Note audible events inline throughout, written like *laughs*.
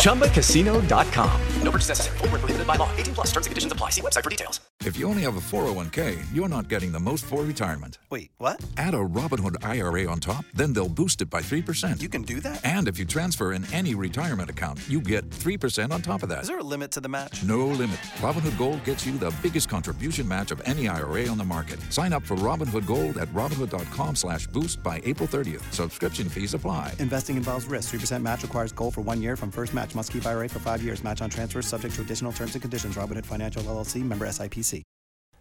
ChumbaCasino.com. No purchase necessary. Full prohibited by law. 18 plus terms and conditions apply. See website for details. If you only have a 401k, you're not getting the most for retirement. Wait, what? Add a Robinhood IRA on top, then they'll boost it by 3%. You can do that? And if you transfer in any retirement account, you get 3% on top of that. Is there a limit to the match? No limit. Robinhood Gold gets you the biggest contribution match of any IRA on the market. Sign up for Robinhood Gold at Robinhood.com slash boost by April 30th. Subscription fees apply. Investing involves risk. 3% match requires gold for one year from first match. Must keep IRA for five years. Match on transfers subject to additional terms and conditions. Robinhood Financial LLC member SIPC.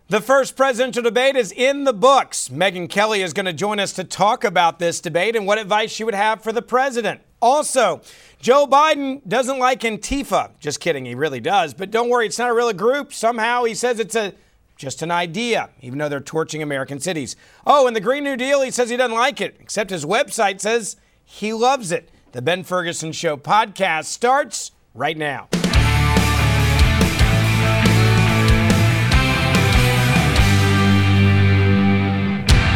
The first presidential debate is in the books. Megyn Kelly is going to join us to talk about this debate and what advice she would have for the president. Also, Joe Biden doesn't like Antifa. Just kidding, he really does. But don't worry, it's not a real group. Somehow he says it's a just an idea, even though they're torching American cities. Oh, and the Green New Deal, he says he doesn't like it, except his website says he loves it. The Ben Ferguson Show podcast starts right now.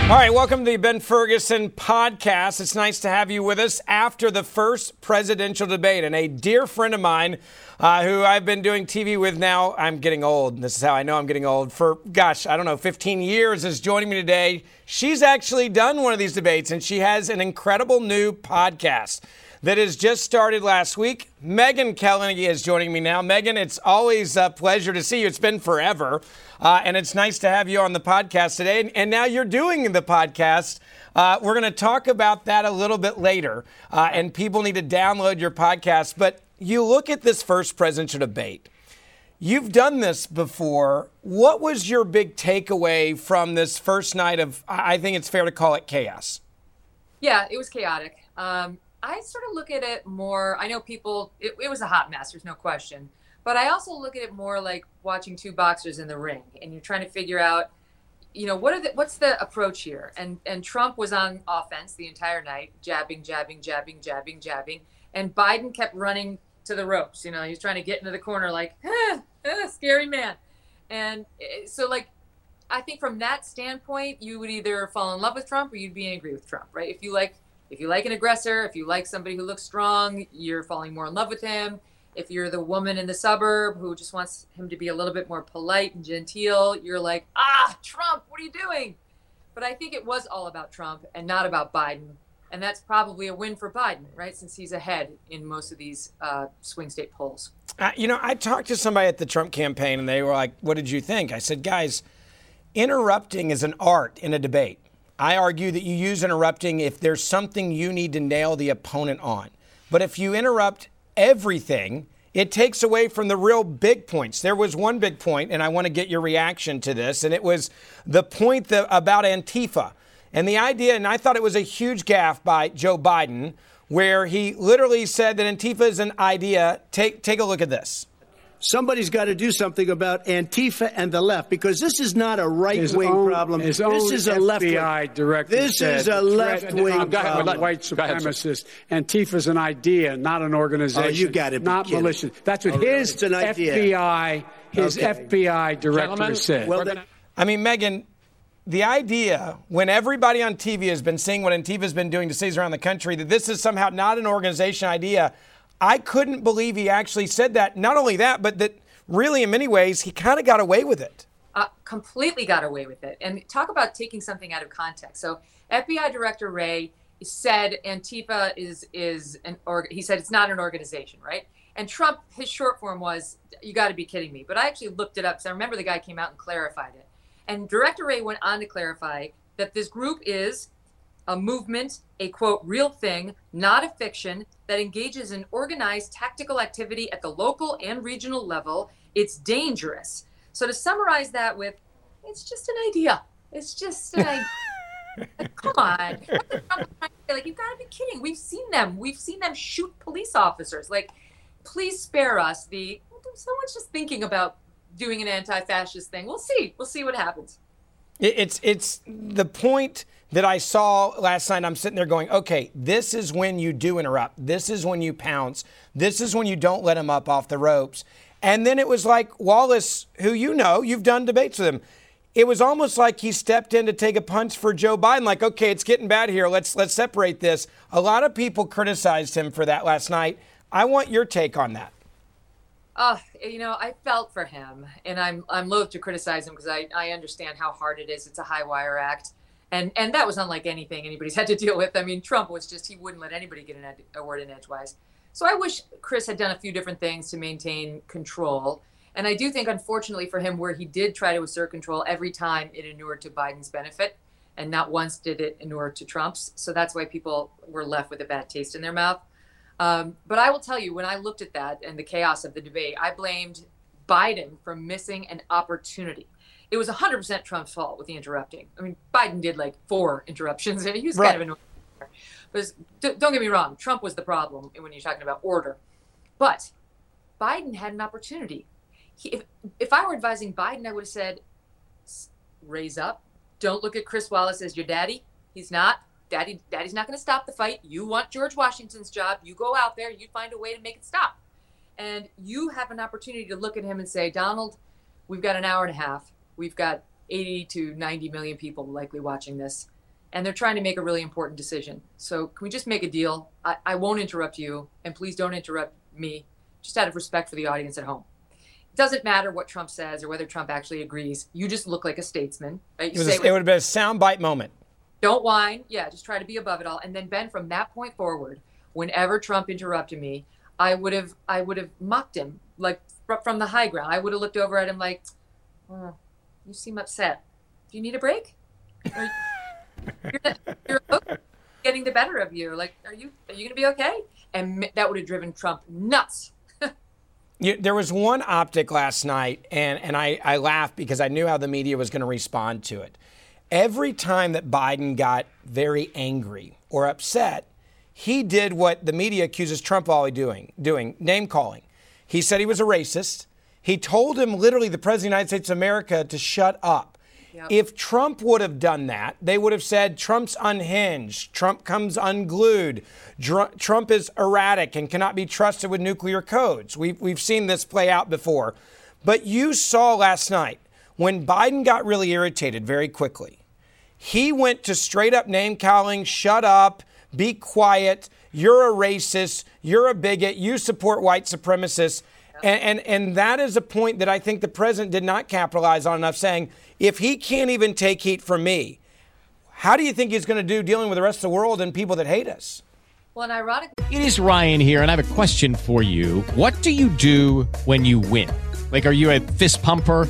All right, welcome to the Ben Ferguson podcast. It's nice to have you with us after the first presidential debate. And a dear friend of mine uh, who I've been doing TV with now, I'm getting old. This is how I know I'm getting old. For, gosh, I don't know, 15 years is joining me today. She's actually done one of these debates, and she has an incredible new podcast that has just started last week. Megyn Kelly is joining me now. Megyn, it's always a pleasure to see you. It's been forever. Uh, and it's nice to have you on the podcast today. And, and now you're doing the podcast. Uh, we're going to talk about that a little bit later. Uh, and people need to download your podcast. But you look at this first presidential debate. You've done this before. What was your big takeaway from this first night of, I think it's fair to call it chaos? Yeah, it was chaotic. Um, I sort of look at it more. I know people. It, it was a hot mess. There's no question. But I also look at it more like watching two boxers in the ring, and you're trying to figure out, you know, what are the what's the approach here? And and Trump was on offense the entire night, jabbing, jabbing, jabbing, jabbing, jabbing, and Biden kept running to the ropes. You know, he's trying to get into the corner like, ah, ah, scary man. And eh, so, like, I think from that standpoint, you would either fall in love with Trump or you'd be angry with Trump, right? If you like if you like an aggressor, if you like somebody who looks strong, you're falling more in love with him. If you're the woman in the suburb who just wants him to be a little bit more polite and genteel, you're like, ah, Trump, what are you doing? But I think it was all about Trump and not about Biden. And that's probably a win for Biden, right? Since he's ahead in most of these uh, swing state polls. Uh, you know, I talked to somebody at the Trump campaign and they were like, what did you think? I said, guys, interrupting is an art in a debate. I argue that you use interrupting if there's something you need to nail the opponent on. But if you interrupt everything, it takes away from the real big points. There was one big point, and I want to get your reaction to this, and it was the point that, about Antifa. And the idea, and I thought it was a huge gaffe by Joe Biden, where he literally said that Antifa is an idea. Take, take a look at this somebody's got to do something about Antifa and the left because this is not a right wing problem. His this is a left wing. director. This is a left wing problem. White supremacist. Antifa's an idea, not an organization. Oh, you got it. Not militia. That's what oh, his FBI, his okay. FBI director Gentlemen, said. Well, then, I mean, Megyn. the idea when everybody on TV has been seeing what Antifa has been doing to cities around the country that this is somehow not an organization idea I couldn't believe he actually said that. Not only that, but that really, in many ways, he kind of got away with it. Uh, completely got away with it. And talk about taking something out of context. So FBI Director Wray said Antifa is is an or he said it's not an organization, right? And Trump, his short form was, "You got to be kidding me." But I actually looked it up, so I remember the guy came out and clarified it. And Director Wray went on to clarify that this group is a movement, a quote, real thing, not a fiction, that engages in organized tactical activity at the local and regional level. It's dangerous. So to summarize that with, it's just an idea. It's just an idea. *laughs* like, come on. like, you've got to be kidding. We've seen them. We've seen them shoot police officers. Like, please spare us the, someone's just thinking about doing an anti-fascist thing. We'll see. We'll see what happens. It's it's the point that I saw last night. I'm sitting there going, okay, this is when you do interrupt. This is when you pounce. This is when you don't let him up off the ropes. And then it was like Wallace, who you know, you've done debates with him. It was almost like he stepped in to take a punch for Joe Biden, like, okay, it's getting bad here. Let's let's separate this. A lot of people criticized him for that last night. I want your take on that. Uh, you know, I felt for him, and I'm I'm loath to criticize him because I, I understand how hard it is. It's a high wire act, and and that was unlike anything anybody's *laughs* had to deal with. I mean, Trump was just he wouldn't let anybody get an ed- a word in edgewise. So I wish Chris had done a few different things to maintain control. And I do think, unfortunately for him, where he did try to assert control every time it inured to Biden's benefit, and not once did it inure to Trump's. So that's why people were left with a bad taste in their mouth. Um, but I will tell you, when I looked at that and the chaos of the debate, I blamed Biden for missing an opportunity. It was 100% Trump's fault with the interrupting. I mean, Biden did like four interruptions, *laughs* and he was right. kind of annoying. But don't get me wrong, Trump was the problem when you're talking about order. But Biden had an opportunity. He, if, if I were advising Biden, I would have said, raise up. Don't look at Chris Wallace as your daddy. He's not. Daddy, Daddy's not going to stop the fight. You want George Washington's job. You go out there. You find a way to make it stop. And you have an opportunity to look at him and say, Donald, we've got an hour and a half. We've got 80 to 90 million people likely watching this and they're trying to make a really important decision. So can we just make a deal? I, I won't interrupt you, and please don't interrupt me, just out of respect for the audience at home. It doesn't matter what Trump says or whether Trump actually agrees. You just look like a statesman. Right? It, a, it would have been a soundbite moment. Don't whine. Yeah, just try to be above it all. And then Ben, from that point forward, whenever Trump interrupted me, I would have I would have mocked him like from the high ground. I would have looked over at him like, oh, "You seem upset. Do you need a break?" you're, you're getting the better of you. Like, are you are you gonna be okay? And that would have driven Trump nuts. *laughs* You, there was one optic last night, and, and I, I laughed because I knew how the media was going to respond to it. Every time that Biden got very angry or upset, he did what the media accuses Trump always doing, doing name calling. He said he was a racist. He told him, literally, the President of the United States of America to shut up. Yep. If Trump would have done that, they would have said Trump's unhinged, Trump comes unglued, Dr- Trump is erratic and cannot be trusted with nuclear codes. We've, we've seen this play out before. But you saw last night when Biden got really irritated very quickly, he went to straight up name calling, shut up, be quiet, you're a racist, you're a bigot, you support white supremacists. And, and, and that is a point that I think the president did not capitalize on enough, saying, if he can't even take heat from me, how do you think he's going to do dealing with the rest of the world and people that hate us? Well, and ironically, it is Ryan here, and I have a question for you. What do you do when you win? Like, are you a fist pumper?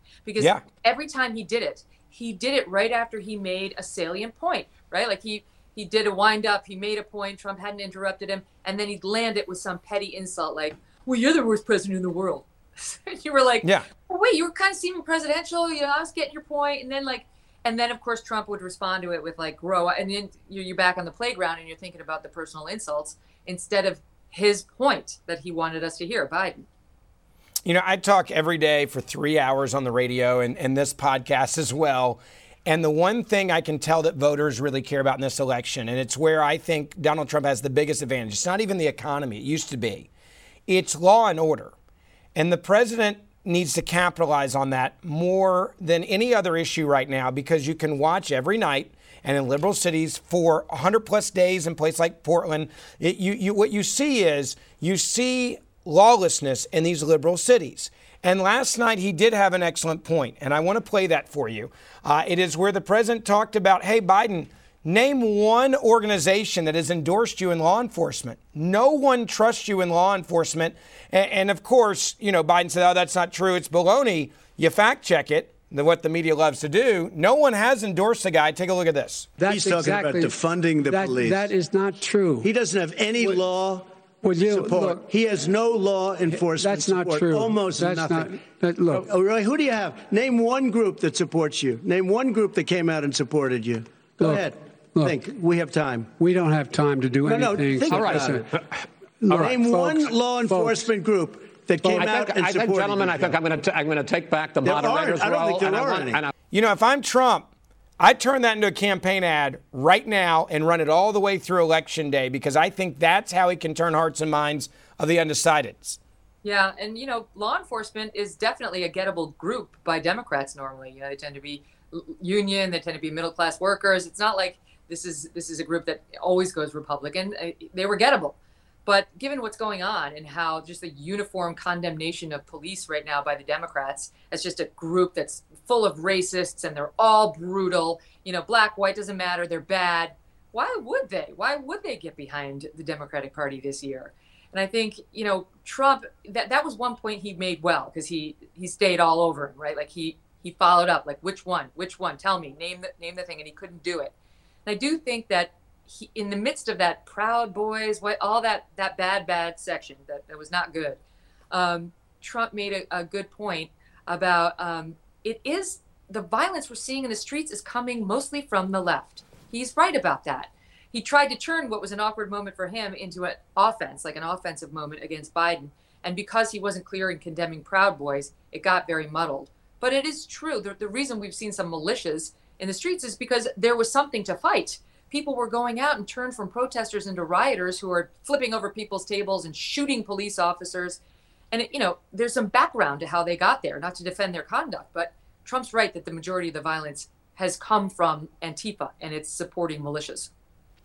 Because yeah. every time he did it, he did it right after he made a salient point, right? Like he he did a wind up, he made a point, Trump hadn't interrupted him, and then he'd land it with some petty insult like, "Well, you're the worst president in the world." *laughs* you were like, "Yeah, well, wait, you were kind of seeming presidential, you know, I was getting your point," and then like, and then of course Trump would respond to it with like, "Grow," and then you're back on the playground and you're thinking about the personal insults instead of his point that he wanted us to hear, Biden. You know, I talk every day for three hours on the radio and, and this podcast as well. And the one thing I can tell that voters really care about in this election, and it's where I think Donald Trump has the biggest advantage, it's not even the economy, it used to be, it's law and order. And the president needs to capitalize on that more than any other issue right now because you can watch every night and in liberal cities for 100 plus days in places like Portland. It, you, you, what you see is you see lawlessness in these liberal cities. And last night he did have an excellent point, and I want to play that for you. Uh, it is where the president talked about, hey, Biden, name one organization that has endorsed you in law enforcement. No one trusts you in law enforcement. And, and of course, you know, Biden said, oh, that's not true. It's baloney. You fact check it. the, what the media loves to do. No one has endorsed the guy. Take a look at this. That's He's talking exactly, about defunding the that, police. That is not true. He doesn't have any law would you, support. Look, he has no law enforcement That's not support. true. Almost that's nothing. Not, that, look. Oh, really? Who do you have? Name one group that supports you. Name one group that came out and supported you. Go look, ahead. Look, think. We have time. We don't have time to do no, anything. No, think All right. *laughs* Look, Name folks, one law enforcement folks, group that came I out think, and I supported think, gentlemen, you. I think I'm going to I'm going to take back the there moderator's aren't. I don't think there and are I want, any. and I, You know, if I'm Trump, I'd turn that into a campaign ad right now and run it all the way through election day because I think that's how he can turn hearts and minds of the undecideds. Yeah, and you know, law enforcement is definitely a gettable group by Democrats normally. You know, they tend to be union, they tend to be middle class workers. It's not like this is this is a group that always goes Republican. They were gettable. But given what's going on and how just the uniform condemnation of police right now by the Democrats as just a group that's full of racists and they're all brutal, you know, black, white doesn't matter, they're bad. Why would they? Why would they get behind the Democratic Party this year? And I think, you know, Trump that that was one point he made well because he he stayed all over him, right? Like he he followed up like which one? Which one? Tell me. Name the name the thing and he couldn't do it. And I do think that he, in the midst of that Proud Boys, what all that that bad bad section that, that was not good, um, Trump made a, a, good point about um, it is the violence we're seeing in the streets is coming mostly from the left. He's right about that. He tried to turn what was an awkward moment for him into an offense, like an offensive moment against Biden. And because he wasn't clear in condemning Proud Boys, it got very muddled. But it is true. The, the reason we've seen some militias in the streets is because there was something to fight people were going out and turned from protesters into rioters who are flipping over people's tables and shooting police officers. And, you know, there's some background to how they got there, not to defend their conduct, but Trump's right that the majority of the violence has come from Antifa and its supporting militias.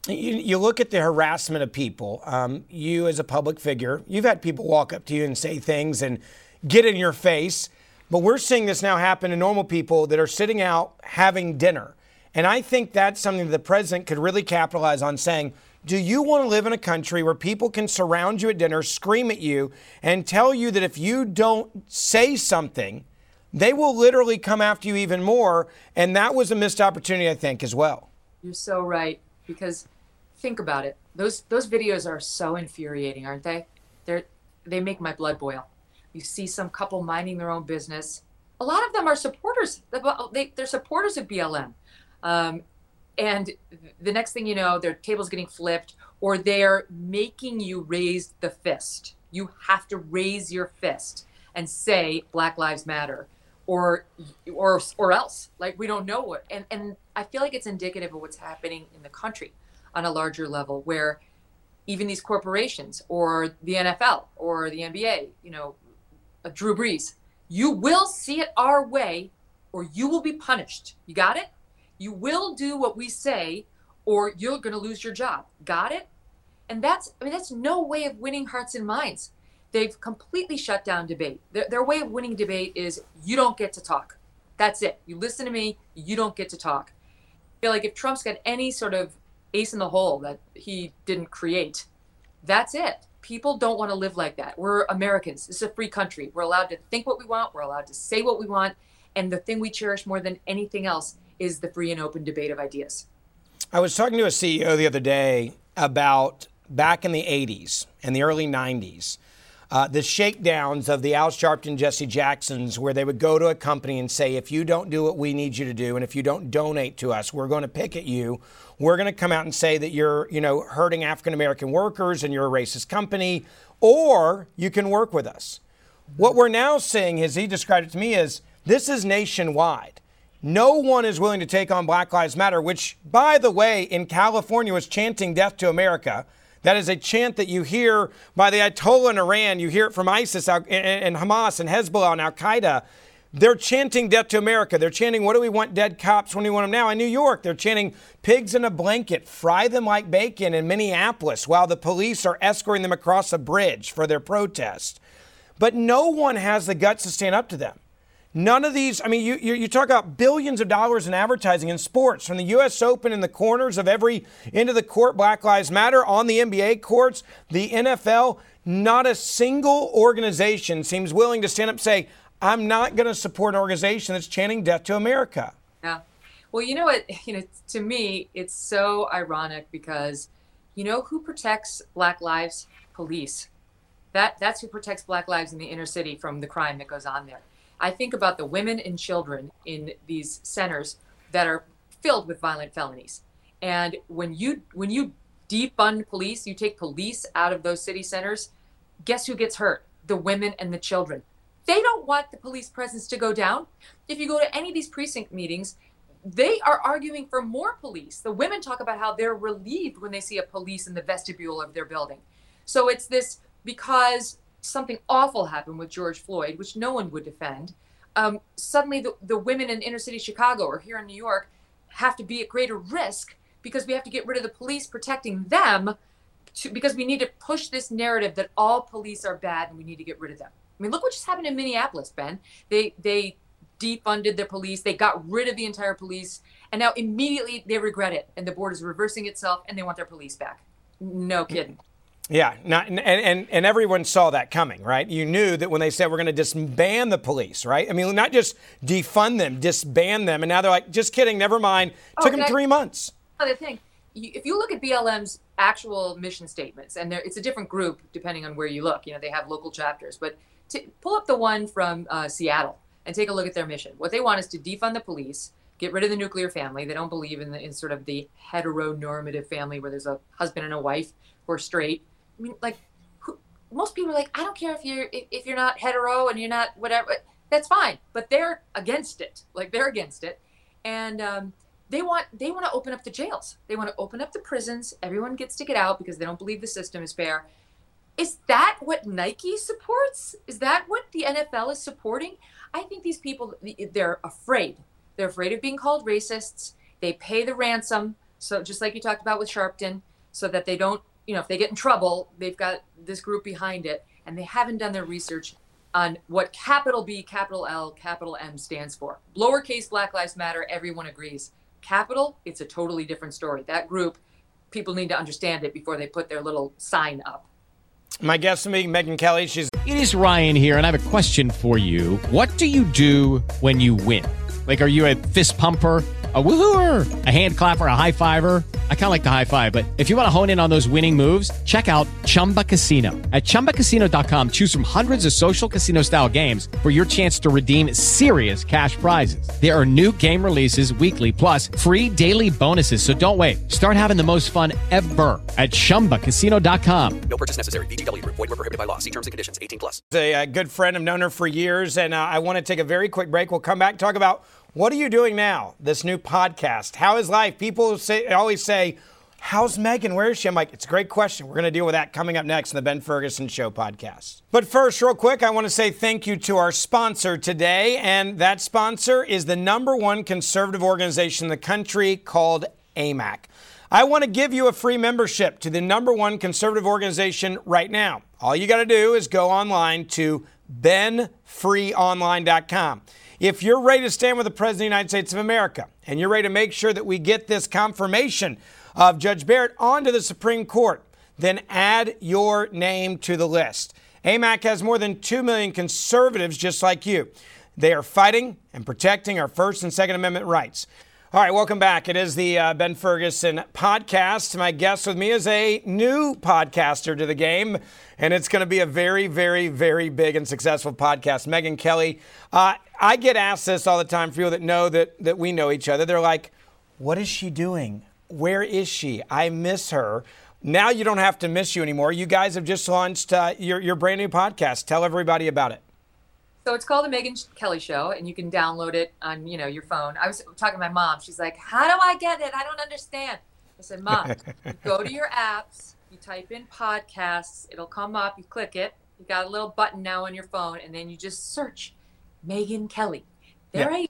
You, you look at the harassment of people. Um, you, as a public figure, you've had people walk up to you and say things and get in your face. But we're seeing this now happen to normal people that are sitting out having dinner and I think that's something the president could really capitalize on saying, do you want to live in a country where people can surround you at dinner, scream at you, and tell you that if you don't say something, they will literally come after you even more? And that was a missed opportunity, I think, as well. You're so right. Because think about it. Those those videos are so infuriating, aren't they? They're they make my blood boil. You see some couple minding their own business. A lot of them are supporters. They, they're supporters of BLM. Um, and the next thing you know, their table's getting flipped, or they're making you raise the fist. You have to raise your fist and say Black Lives Matter, or or or else. Like we don't know what. And and I feel like it's indicative of what's happening in the country on a larger level, where even these corporations, or the NFL, or the NBA, you know, uh, Drew Brees, you will see it our way, or you will be punished. You got it? You will do what we say, or you're going to lose your job. Got it? And that's, I mean, that's no way of winning hearts and minds. They've completely shut down debate. Their, their way of winning debate is you don't get to talk. That's it. You listen to me, you don't get to talk. I feel like if Trump's got any sort of ace in the hole that he didn't create, that's it. People don't want to live like that. We're Americans. This is a free country. We're allowed to think what we want, we're allowed to say what we want. And the thing we cherish more than anything else is the free and open debate of ideas. I was talking to a CEO the other day about back in the 80s and the early 90s. Uh, the shakedowns of the Al Sharpton, Jesse Jacksons, where they would go to a company and say, if you don't do what we need you to do, and if you don't donate to us, we're going to pick at you. We're going to come out and say that you're, you know, hurting African American workers and you're a racist company, or you can work with us. What we're now seeing, as he described it to me, is this is nationwide. No one is willing to take on Black Lives Matter, which, by the way, in California was chanting death to America. That is a chant that you hear by the Ayatollah in Iran. You hear it from ISIS and Hamas and Hezbollah and Al Qaeda. They're chanting death to America. They're chanting, what do we want dead cops when we want them now? In New York, they're chanting pigs in a blanket, fry them like bacon in Minneapolis while the police are escorting them across a bridge for their protest. But no one has the guts to stand up to them. None of these, I mean, you, you, you, talk about billions of dollars in advertising in sports, from the U.S. Open in the corners of every end of the court, Black Lives Matter, on the NBA courts, the NFL. Not a single organization seems willing to stand up and say, I'm not going to support an organization that's chanting death to America. Yeah. Well, you know what? *laughs* You know, to me, it's so ironic because, you know, who protects Black lives? Police. That that's who protects Black lives in the inner city from the crime that goes on there. I think about the women and children in these centers that are filled with violent felonies. And when you when you defund police, you take police out of those city centers, guess who gets hurt? The women and the children. They don't want the police presence to go down. If you go to any of these precinct meetings, they are arguing for more police. The women talk about how they're relieved when they see a police in the vestibule of their building. So it's this because something awful happened with George Floyd, which no one would defend. Um, suddenly, the, the women in inner city Chicago or here in New York have to be at greater risk because we have to get rid of the police protecting them to, because we need to push this narrative that all police are bad and we need to get rid of them. I mean, look what just happened in Minneapolis, Ben. They they defunded the police, they got rid of the entire police, and now immediately they regret it, and the board is reversing itself, and they want their police back. No kidding. Yeah, not, and, and, and everyone saw that coming, right? You knew that when they said we're going to disband the police, right? I mean, not just defund them, disband them, and now they're like, just kidding, never mind. Oh, Took them I- three months. Other thing, if you look at BLM's actual mission statements, and there, it's a different group depending on where you look. You know, they have local chapters, but to pull up the one from uh, Seattle and take a look at their mission. What they want is to defund the police, get rid of the nuclear family. They don't believe in the in sort of the heteronormative family where there's a husband and a wife who are straight. I mean, like, who, most people are like, I don't care if you're if, if you're not hetero and you're not whatever. That's fine, but they're against it. Like they're against it, and um, they want they want to open up the jails. They want to open up the prisons. Everyone gets to get out because they don't believe the system is fair. Is that what Nike supports? Is that what the NFL is supporting? I think these people they're afraid. They're afraid of being called racists. They pay the ransom, so just like you talked about with Sharpton, so that they don't, you know, if they get in trouble, they've got this group behind it, and they haven't done their research on what capital B, capital L, capital M stands for. Lowercase Black Lives Matter, everyone agrees. Capital, it's a totally different story. That group, people need to understand it before they put their little sign up. My guest meeting, Megyn Kelly, she's It is Ryan here, and I have a question for you. What do you do when you win? Like, are you a fist pumper? A woohooer, a hand clapper, a high fiver. I kind of like the high five, but if you want to hone in on those winning moves, check out Chumba Casino. At chumbacasino.com, choose from hundreds of social casino style games for your chance to redeem serious cash prizes. There are new game releases weekly, plus free daily bonuses. So don't wait. Start having the most fun ever at chumbacasino.com. No purchase necessary. VGW Group. Void were prohibited by law. See terms and conditions. 18 plus. a, uh good friend. I've known her for years, and uh, I want to take a very quick break. We'll come back talk about what are you doing now? This new podcast. How is life? People say always say, "How's Megyn? Where is she?" I'm like, it's a great question. We're going to deal with that coming up next in the Ben Ferguson Show podcast. But first, real quick, I want to say thank you to our sponsor today, and that sponsor is the number one conservative organization in the country called AMAC. I want to give you a free membership to the number one conservative organization right now. All you got to do is go online to benfreeonline.com. If you're ready to stand with the President of the United States of America and you're ready to make sure that we get this confirmation of Judge Barrett onto the Supreme Court, then add your name to the list. AMAC has more than 2 million conservatives just like you. They are fighting and protecting our First and Second Amendment rights. All right, welcome back. It is the uh, Ben Ferguson podcast. My guest with me is a new podcaster to the game, and it's going to be a very, very, very big and successful podcast. Megyn Kelly. Uh, I get asked this all the time for people that know that, that we know each other. They're like, what is she doing? Where is she? I miss her. Now you don't have to miss you anymore. You guys have just launched uh, your, your brand new podcast. Tell everybody about it. So it's called the Megyn Kelly Show, and you can download it on you know your phone. I was talking to my mom. She's like, "How do I get it? I don't understand." I said, "Mom, go to your apps, you type in podcasts, it'll come up. You click it. You got a little button now on your phone, and then you just search Megyn Kelly. There Yeah. I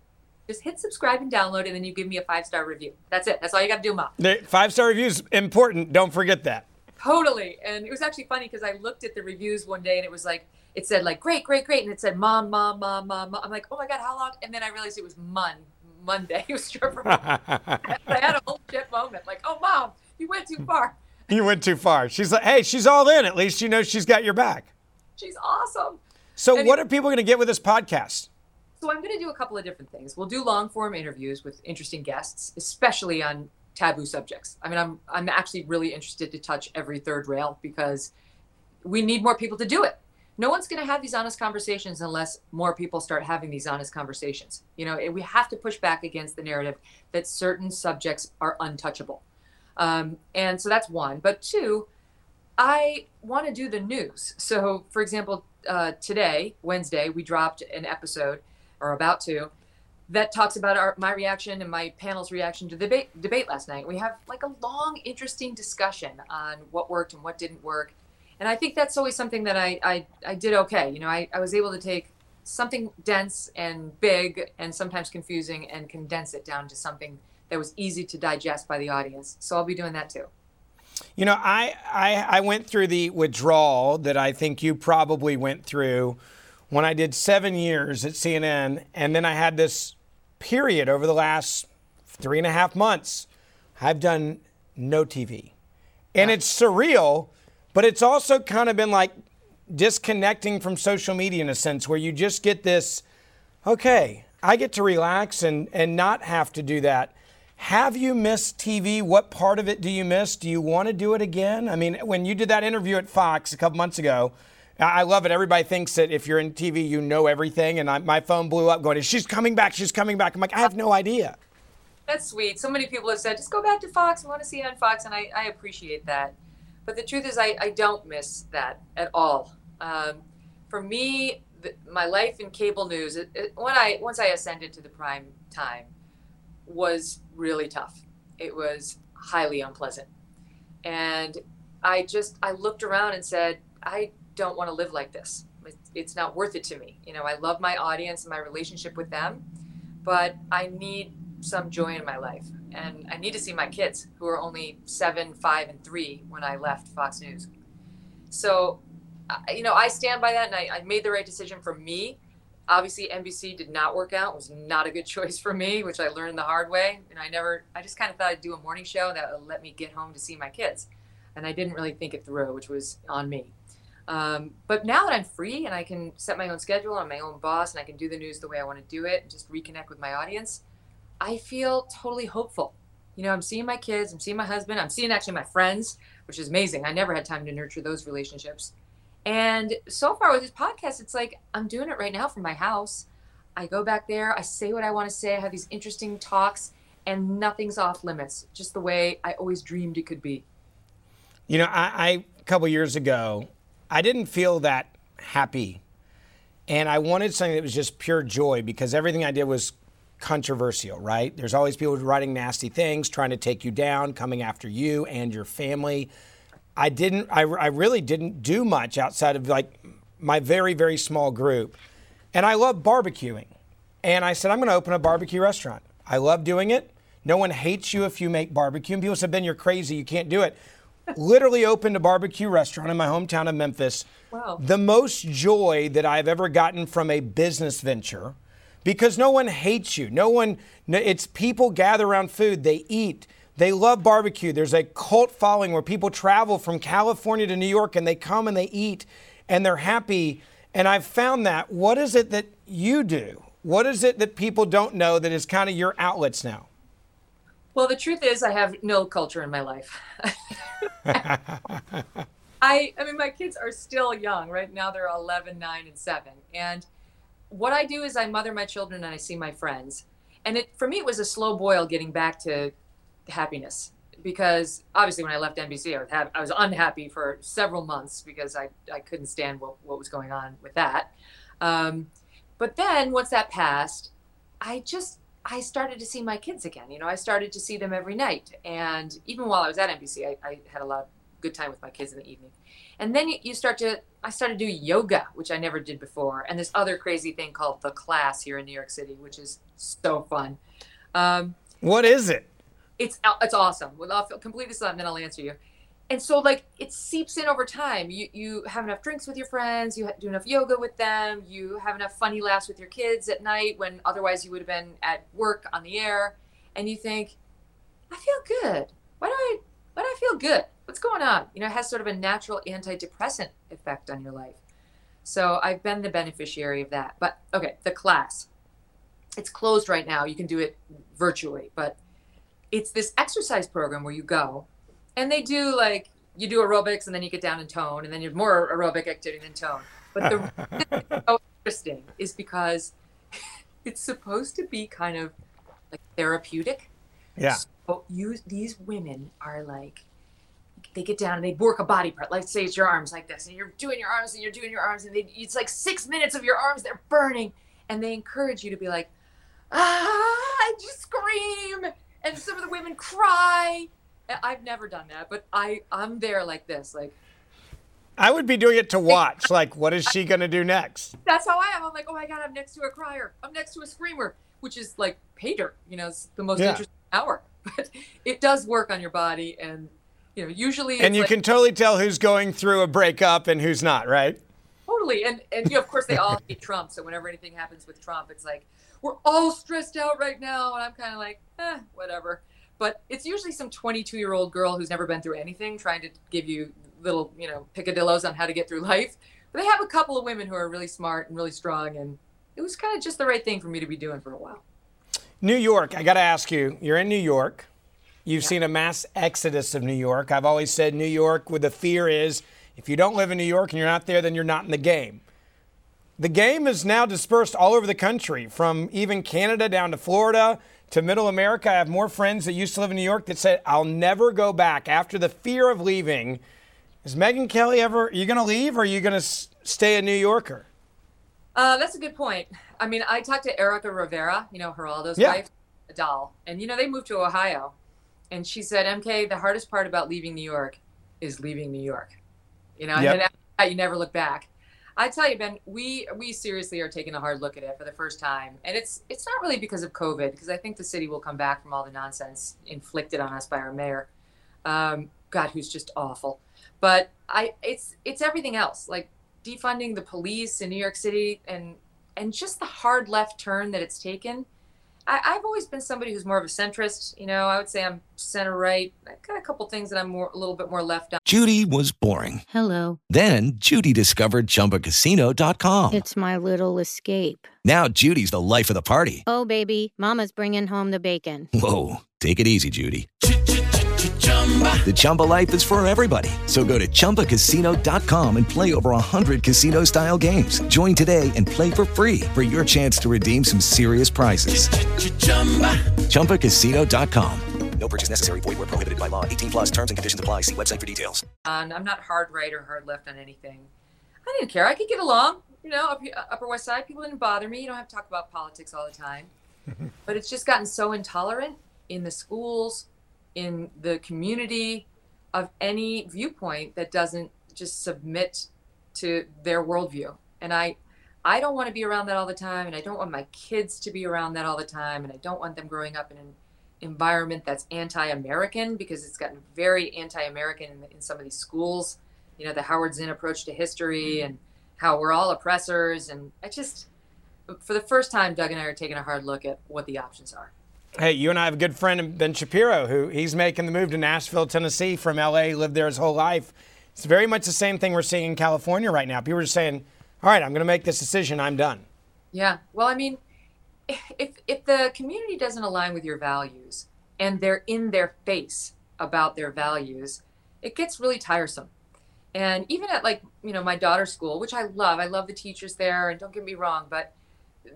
just hit subscribe and download, and then you give me a five star review. That's it. That's all you got to do, Mom. Five star reviews important. Don't forget that. Totally. And it was actually funny because I looked at the reviews one day and it was like, it said like, great, great, great. And it said, mom, mom, mom, mom, mom. I'm like, oh my God, how long? And then I realized it was Mon, Monday. *laughs* It was short for Mon. *laughs* I had a whole shit moment. Like, oh, mom, you went too far. You went too far. She's like, hey, she's all in. At least you know she's got your back. She's awesome. So, what are people going to get with this podcast? So, I'm going to do a couple of different things. We'll do long form interviews with interesting guests, especially on taboo subjects. I mean, I'm I'm actually really interested to touch every third rail because we need more people to do it. No one's going to have these honest conversations unless more people start having these honest conversations. You know, we have to push back against the narrative that certain subjects are untouchable. Um, and so that's one. But two, I want to do the news. So, for example, uh, today, Wednesday, we dropped an episode, or about to, that talks about our, my reaction and my panel's reaction to the debate, debate last night. We have like a long, interesting discussion on what worked and what didn't work. And I think that's always something that I, I, I did okay. You know, I, I was able to take something dense and big and sometimes confusing and condense it down to something that was easy to digest by the audience. So I'll be doing that too. You know, I, I, I went through the withdrawal that I think you probably went through when I did seven years at CNN, and then I had this period over the last three and a half months. I've done no TV. And it's surreal, but it's also kind of been like disconnecting from social media in a sense where you just get this, okay, I get to relax and, and not have to do that. Have you missed TV? What part of it do you miss? Do you want to do it again? I mean, when you did that interview at Fox a couple months ago, I love it. Everybody thinks that if you're in TV, you know everything. And I, my phone blew up going, She's coming back. She's coming back. I'm like, I have no idea. That's sweet. So many people have said, just go back to Fox. I want to see you on Fox. And I, I appreciate that. But the truth is, I, I don't miss that at all. Um, for me, the, my life in cable news, it, it, when I once I ascended to the prime time, was really tough. It was highly unpleasant. And I just, I looked around and said, I don't want to live like this. It's not worth it to me. You know, I love my audience and my relationship with them, but I need some joy in my life. And I need to see my kids who are only seven, five, and three when I left Fox News. So, you know, I stand by that and I, I made the right decision for me obviously NBC did not work out. It was not a good *laughs* choice for me, which I learned the hard way. And I never, I just kind of thought I'd do a morning show that would let me get home to see my kids. And I didn't really think it through, which was on me. Um, but now that I'm free and I can set my own schedule, I'm my own boss, and I can do the news the way I want to do it and just reconnect with my audience, I feel totally hopeful. You know, I'm seeing my kids, I'm seeing my husband, I'm seeing actually my friends, which is amazing. I never had time to nurture those relationships. And so far with this podcast, it's like I'm doing it right now from my house. I go back there, I say what I want to say, I have these interesting talks, and nothing's off limits, just the way I always dreamed it could be. You know, I, I a couple years ago, I didn't feel that happy. And I wanted something that was just pure joy because everything I did was controversial, right? There's always people writing nasty things, trying to take you down, coming after you and your family. I didn't, I, I really didn't do much outside of like my very, very small group. And I love barbecuing. And I said, I'm going to open a barbecue restaurant. I love doing it. No one hates you if you make barbecue. And people said, Ben, you're crazy. You can't do it. Literally opened a barbecue restaurant in my hometown of Memphis. Wow. The most joy that I've ever gotten from a business venture because no one hates you. No one, it's people gather around food, they eat. They love barbecue. There's a cult following where people travel from California to New York and they come and they eat and they're happy. And I've found that. What is it that you do? What is it that people don't know that is kind of your outlets now? Well, the truth is, I have no culture in my life. *laughs* *laughs* I, I mean, my kids are still young. Right now, they're 11, 9, and 7. And what I do is I mother my children and I see my friends. And it, for me, it was a slow boil getting back to happiness because obviously when I left NBC, I was, I was unhappy for several months because I, I couldn't stand what, what was going on with that. Um, but then once that passed, I just, I started to see my kids again. You know, I started to see them every night. And even while I was at NBC, I, I had a lot of good time with my kids in the evening. And then you start to, I started to do yoga, which I never did before. And this other crazy thing called the class here in New York City, which is so fun. Um, what is it? it's it's awesome. Well, I'll complete this and then I'll answer you. And so like it seeps in over time. You you have enough drinks with your friends. You do enough yoga with them. You have enough funny laughs with your kids at night when otherwise you would have been at work on the air. And you think, I feel good. Why do I why do I feel good? What's going on? You know, it has sort of a natural antidepressant effect on your life. So I've been the beneficiary of that. But okay, the class. It's closed right now. You can do it virtually, but it's this exercise program where you go and they do like you do aerobics and then you get down in tone and then you have more aerobic activity than tone. But the *laughs* so interesting is because *laughs* it's supposed to be kind of like therapeutic. Yeah. So you these women are like they get down and they work a body part. Like say it's your arms like this, and you're doing your arms and you're doing your arms, and they, it's like six minutes of your arms they're burning, and they encourage you to be like, ah, just scream, and some of the women cry. I've never done that, but I I'm there like this, like. I would be doing it to watch. like, what is she gonna do next? That's how I am. I'm like, oh my god, I'm next to a crier. I'm next to a screamer, which is like pay dirt. You know, it's the most Yeah. interesting hour. *laughs* But it does work on your body, and you know, usually. And you like- can totally tell who's going through a breakup and who's not, right? Totally. And and you know, of course they all hate Trump. So whenever anything happens with Trump, it's like, we're all stressed out right now. And I'm kind of like, eh, whatever. But it's usually some 22 year old girl who's never been through anything trying to give you little, you know, picadillos on how to get through life. But they have a couple of women who are really smart and really strong. And it was kind of just the right thing for me to be doing for a while. New York, I got to ask you, you're in New York. You've seen a mass exodus of New York. I've always said New York, with the fear is if you don't live in New York and you're not there, then you're not in the game. The game is now dispersed all over the country, from even Canada down to Florida to middle America. I have more friends that used to live in New York that said, I'll never go back after the fear of leaving. Is Megyn Kelly ever, are you going to leave or are you going to s- stay a New Yorker? Uh, that's a good point. I mean, I talked to Erica Rivera, you know, Geraldo's Yeah. wife, a doll, and you know they moved to Ohio, and she said, "MK, the hardest part about leaving New York is leaving New York." You know, Yep. and after that, you never look back. I tell you, Ben, we we seriously are taking a hard look at it for the first time, and it's it's not really because of COVID, because I think the city will come back from all the nonsense inflicted on us by our mayor, um, God, who's just awful. But I, it's it's everything else, like defunding the police in New York City, and and just the hard left turn that it's taken. I, I've always been somebody who's more of a centrist. You know, I would say I'm center right. I've got a couple things that I'm more a little bit more left on. Judy was boring. Hello. Then Judy discovered ChumbaCasino.com. It's my little escape. Now Judy's the life of the party. Oh, baby, Mama's bringing home the bacon. Whoa, take it easy, Judy. The Chumba life is for everybody. So go to ChumbaCasino.com and play over 100 casino style games. Join today and play for free for your chance to redeem some serious prizes. ChumbaCasino.com. No purchase necessary. Void where prohibited by law. 18 plus terms and conditions apply. See website for details. on. I'm not hard right or hard left on anything. I didn't care. I could get along. You know, up, Upper West Side, people didn't bother me. You don't have to talk about politics all the time. *laughs* but it's just gotten so intolerant in the schools, in the community, of any viewpoint that doesn't just submit to their worldview. And I, I don't want to be around that all the time, and I don't want my kids to be around that all the time, and I don't want them growing up in an environment that's anti-American because it's gotten very anti-American in, in some of these schools. You know, the Howard Zinn approach to history mm-hmm. and how we're all oppressors, and I just, for the first time, Doug and I are taking a hard look at what the options are. Hey, you and I have a good friend, Ben Shapiro, who he's making the move to Nashville, Tennessee from LA, lived there his whole life. It's very much the same thing we're seeing in California right now. People are saying, all right, I'm going to make this decision. I'm done. Yeah. Well, I mean, if if the community doesn't align with your values and they're in their face about their values, it gets really tiresome. And even at like, you know, my daughter's school, which I love, I love the teachers there, and don't get me wrong, but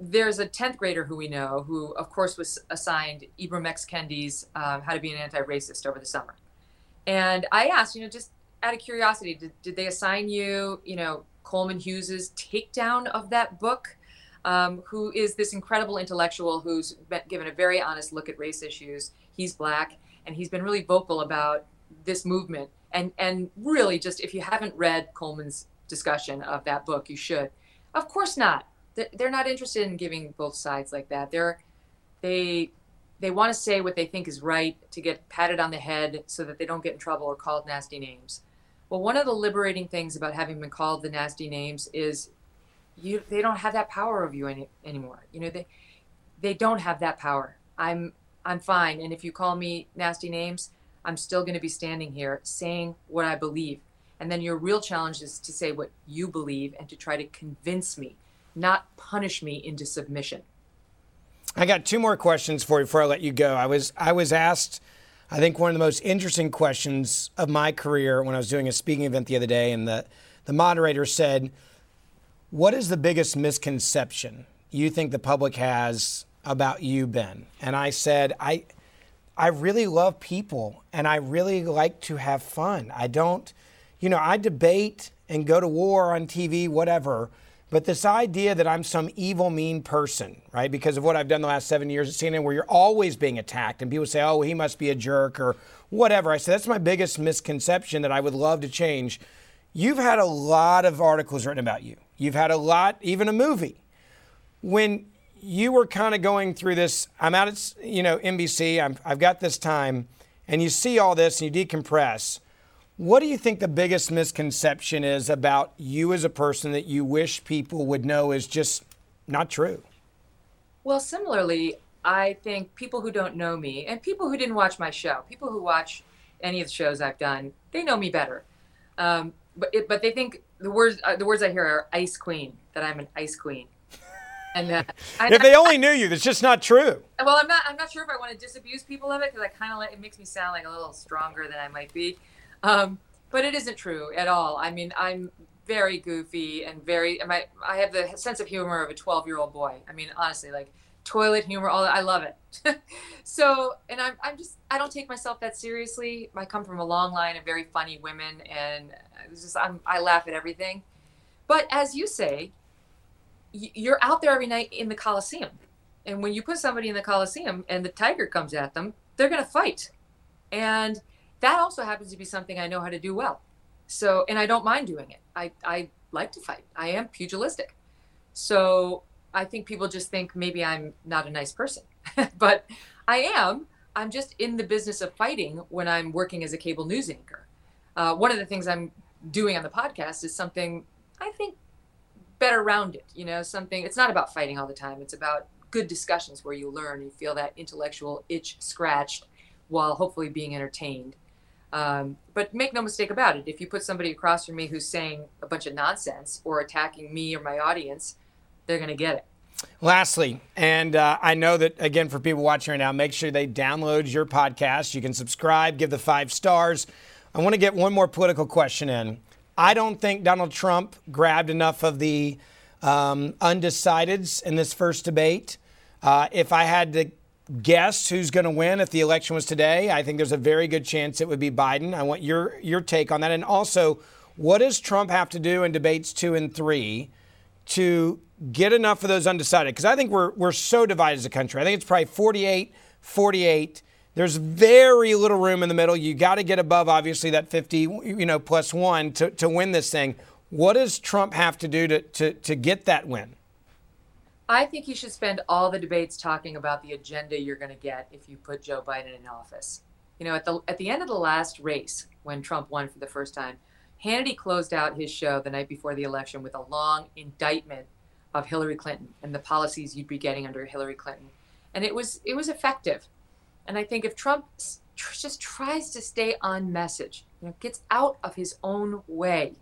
there's a 10th grader who we know who, of course, was assigned Ibram X. Kendi's um, How to Be an Anti-Racist over the summer. And I asked, you know, just out of curiosity, did, did they assign you, you know, Coleman Hughes's takedown of that book? Um, who is this incredible intellectual who's been given a very honest look at race issues. He's black, and he's been really vocal about this movement. And and really, just if you haven't read Coleman's discussion of that book, you should. Of course not. Th- They're not interested in giving both sides like that. They're they they want to say what they think is right to get patted on the head so that they don't get in trouble or called nasty names. Well, one of the liberating things about having been called the nasty names is you they don't have that power over you any, anymore. You know they they don't have that power. I'm I'm fine, and if you call me nasty names, I'm still going to be standing here saying what I believe. And then your real challenge is to say what you believe and to try to convince me, not punish me into submission. I got two more questions for you before I let you go. I was I was asked, I think one of the most interesting questions of my career when I was doing a speaking event the other day, and the the moderator said, "What is the biggest misconception you think the public has about you, Ben?" And I said, "I." I really love people and I really like to have fun. I don't, you know, I debate and go to war on TV, whatever. But this idea that I'm some evil, mean person, right, because of what I've done the last seven years at CNN, where you're always being attacked and people say, oh, he must be a jerk or whatever. I said, that's my biggest misconception that I would love to change. You've had a lot of articles written about you, you've had a lot, even a movie. When you were kind of going through this. I'm out at you know NBC. I'm, I've got this time, and you see all this and you decompress. What do you think the biggest misconception is about you as a person that you wish people would know is just not true? Well, similarly, I think people who don't know me and people who didn't watch my show, people who watch any of the shows I've done, they know me better. Um, but it, but they think the words uh, the words I hear are ice queen, that I'm an ice queen. And uh, *laughs* if they only knew you, that's just not true. Well, I'm not. I'm not sure if I want to disabuse people of it because I kind of like it makes me sound like a little stronger than I might be. Um, but it isn't true at all. I mean, I'm very goofy and very. I I have the sense of humor of a 12 year old boy. I mean, honestly, like toilet humor. All that I love it. *laughs* so, and I'm I'm just I don't take myself that seriously. I come from a long line of very funny women, and it's just I'm I laugh at everything. But as you say, you're out there every night in the Coliseum. And when you put somebody in the Coliseum and the tiger comes at them, they're going to fight. And that also happens to be something I know how to do well. So, and I don't mind doing it. I, I like to fight. I am pugilistic. So I think people just think maybe I'm not a nice person, *laughs* but I am. I'm just in the business of fighting when I'm working as a cable news anchor. Uh, one of the things I'm doing on the podcast is something I think better rounded, you know, something, it's not about fighting all the time. It's about good discussions where you learn, you feel that intellectual itch scratched while hopefully being entertained. Um, but make no mistake about it, if you put somebody across from me who's saying a bunch of nonsense or attacking me or my audience, they're going to get it. Lastly, and uh, I know that again for people watching right now, make sure they download your podcast. You can subscribe, give the five stars. I want to get one more political question in. I don't think Donald Trump grabbed enough of the um, undecideds in this first debate. Uh, if I had to guess who's going to win if the election was today, I think there's a very good chance it would be Biden. I want your your take on that, and also, what does Trump have to do in debates two and three to get enough of those undecided? Because I think we're we're so divided as a country. I think it's probably 48, 48. There's very little room in the middle. You got to get above, obviously, that 50, you know, plus one to, to win this thing. What does Trump have to do to, to, to get that win? I think you should spend all the debates talking about the agenda you're going to get if you put Joe Biden in office. You know, at the at the end of the last race, when Trump won for the first time, Hannity closed out his show the night before the election with a long indictment of Hillary Clinton and the policies you'd be getting under Hillary Clinton, and it was it was effective. And I think if Trump just tries to stay on message, you know, gets out of his own way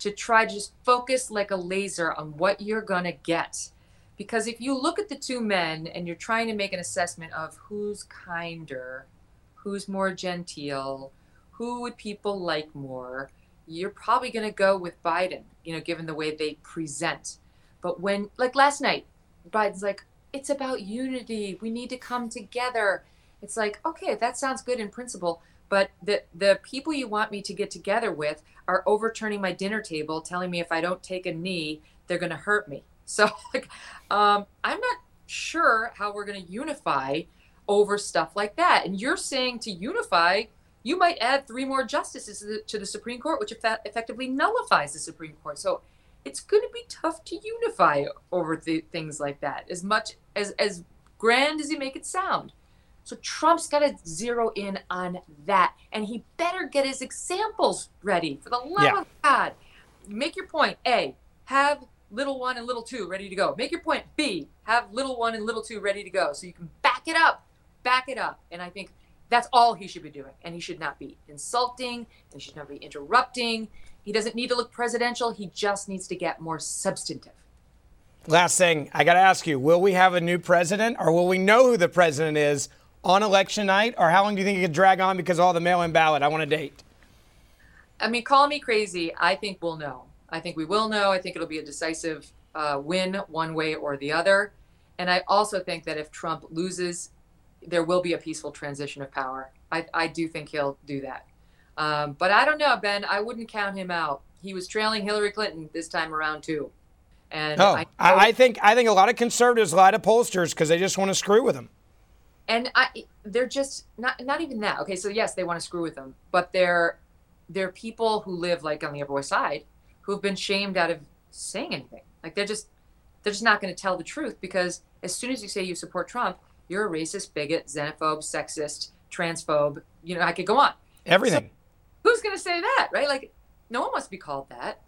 to try just focus like a laser on what you're going to get. Because if you look at the two men and you're trying to make an assessment of who's kinder, who's more genteel, who would people like more, you're probably going to go with Biden, you know, given the way they present. But when, like last night, Biden's like, it's about unity. We need to come together it's like okay that sounds good in principle but the the people you want me to get together with are overturning my dinner table telling me if i don't take a knee they're going to hurt me so *laughs* like um, i'm not sure how we're going to unify over stuff like that and you're saying to unify you might add three more justices to the, to the supreme court which effect- effectively nullifies the supreme court so it's going to be tough to unify over th- things like that as much as as grand as you make it sound so Trump's got to zero in on that. And he better get his examples ready. For the love yeah. of God, make your point. A, have little one and little two ready to go. Make your point. B, have little one and little two ready to go. So you can back it up. Back it up. And I think That's all he should be doing. And he should not be insulting, and he should not be interrupting. He doesn't need to look presidential. He just needs to get more substantive. Last thing, I got to ask you will we have a new president or will we know who the president is on election night? Or how long do you think it could drag on because of all the mail in ballot? I want a date. I mean, call me crazy. I think we'll know. I think we will know. I think it'll be a decisive uh, win one way or the other. And I also think that if Trump loses, there will be a peaceful transition of power. I, I do think he'll do that. Um, but I don't know, Ben. I wouldn't count him out. He was trailing Hillary Clinton this time around too. And oh, I, I, I think I think a lot of conservatives lie to pollsters because they just want to screw with him. And I, they're just not not even that. Okay, so yes, they want to screw with them, but they're they're people who live like on the Upper West Side who have been shamed out of saying anything. Like they're just they're just not going to tell the truth because as soon as you say you support Trump, you're a racist, bigot, xenophobe, sexist, transphobe. You know, I could go on. Everything. So who's going to say that, right? Like, no one wants to be called that.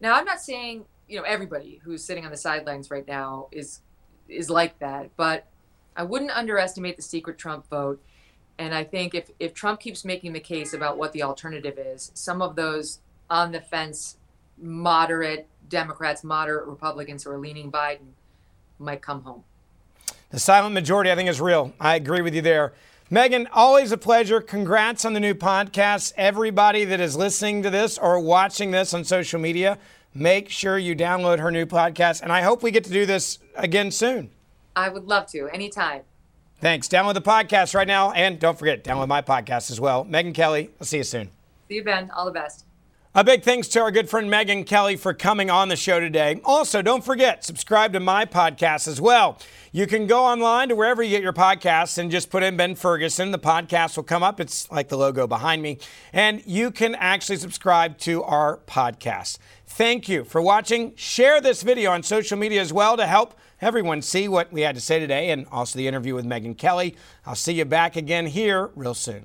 Now, I'm not saying you know everybody who's sitting on the sidelines right now is is like that, but I wouldn't underestimate the secret Trump vote. And I think if if Trump keeps making the case about what the alternative is, some of those on the fence moderate Democrats, moderate Republicans who are leaning Biden might come home. The silent majority, I think, is real. I agree with you there. Megyn, always a pleasure. Congrats on the new podcast. Everybody that is listening to this or watching this on social media, make sure you download her new podcast. And I hope we get to do this again soon. I would love to, anytime. Thanks. Download the podcast right now. And don't forget, download my podcast as well. Megyn Kelly, I'll see you soon. See you, Ben. All the best. A big thanks to our good friend Megyn Kelly for coming on the show today. Also, don't forget, subscribe to my podcast as well. You can go online to wherever you get your podcasts and just put in Ben Ferguson. The podcast will come up. It's like the logo behind me. And you can actually subscribe to our podcast. Thank you for watching. Share this video on social media as well to help everyone see what we had to say today and also the interview with Megyn Kelly. I'll see you back again here real soon.